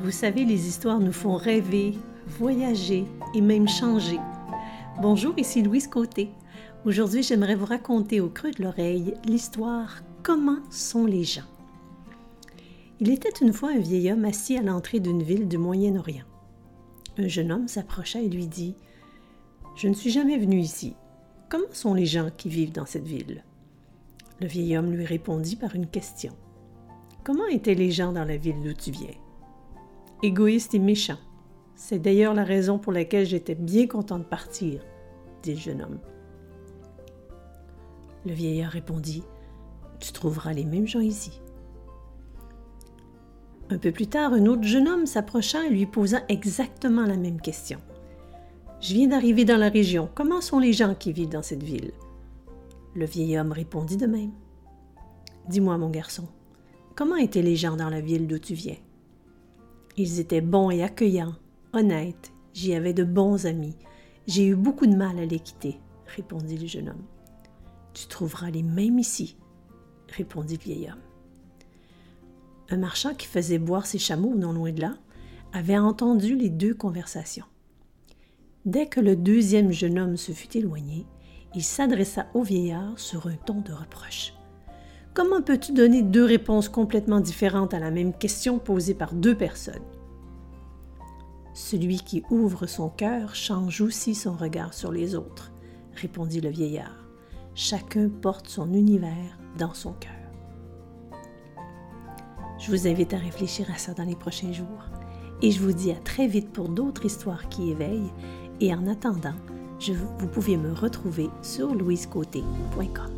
Vous savez, les histoires nous font rêver, voyager et même changer. Bonjour, ici Louise Côté. Aujourd'hui, j'aimerais vous raconter au creux de l'oreille l'histoire Comment sont les gens. Il était une fois un vieil homme assis à l'entrée d'une ville du Moyen-Orient. Un jeune homme s'approcha et lui dit Je ne suis jamais venu ici. Comment sont les gens qui vivent dans cette ville? Le vieil homme lui répondit par une question Comment étaient les gens dans la ville d'où tu viens? Égoïste et méchant. C'est d'ailleurs la raison pour laquelle j'étais bien content de partir, dit le jeune homme. Le vieillard répondit Tu trouveras les mêmes gens ici. Un peu plus tard, un autre jeune homme s'approcha et lui posa exactement la même question. Je viens d'arriver dans la région. Comment sont les gens qui vivent dans cette ville Le vieil homme répondit de même. Dis-moi, mon garçon, comment étaient les gens dans la ville d'où tu viens ils étaient bons et accueillants, honnêtes. J'y avais de bons amis. J'ai eu beaucoup de mal à les quitter, répondit le jeune homme. Tu trouveras les mêmes ici, répondit le vieil homme. Un marchand qui faisait boire ses chameaux non loin de là avait entendu les deux conversations. Dès que le deuxième jeune homme se fut éloigné, il s'adressa au vieillard sur un ton de reproche. Comment peux-tu donner deux réponses complètement différentes à la même question posée par deux personnes? Celui qui ouvre son cœur change aussi son regard sur les autres, répondit le vieillard. Chacun porte son univers dans son cœur. Je vous invite à réfléchir à ça dans les prochains jours et je vous dis à très vite pour d'autres histoires qui éveillent et en attendant, vous pouvez me retrouver sur louisecôté.com.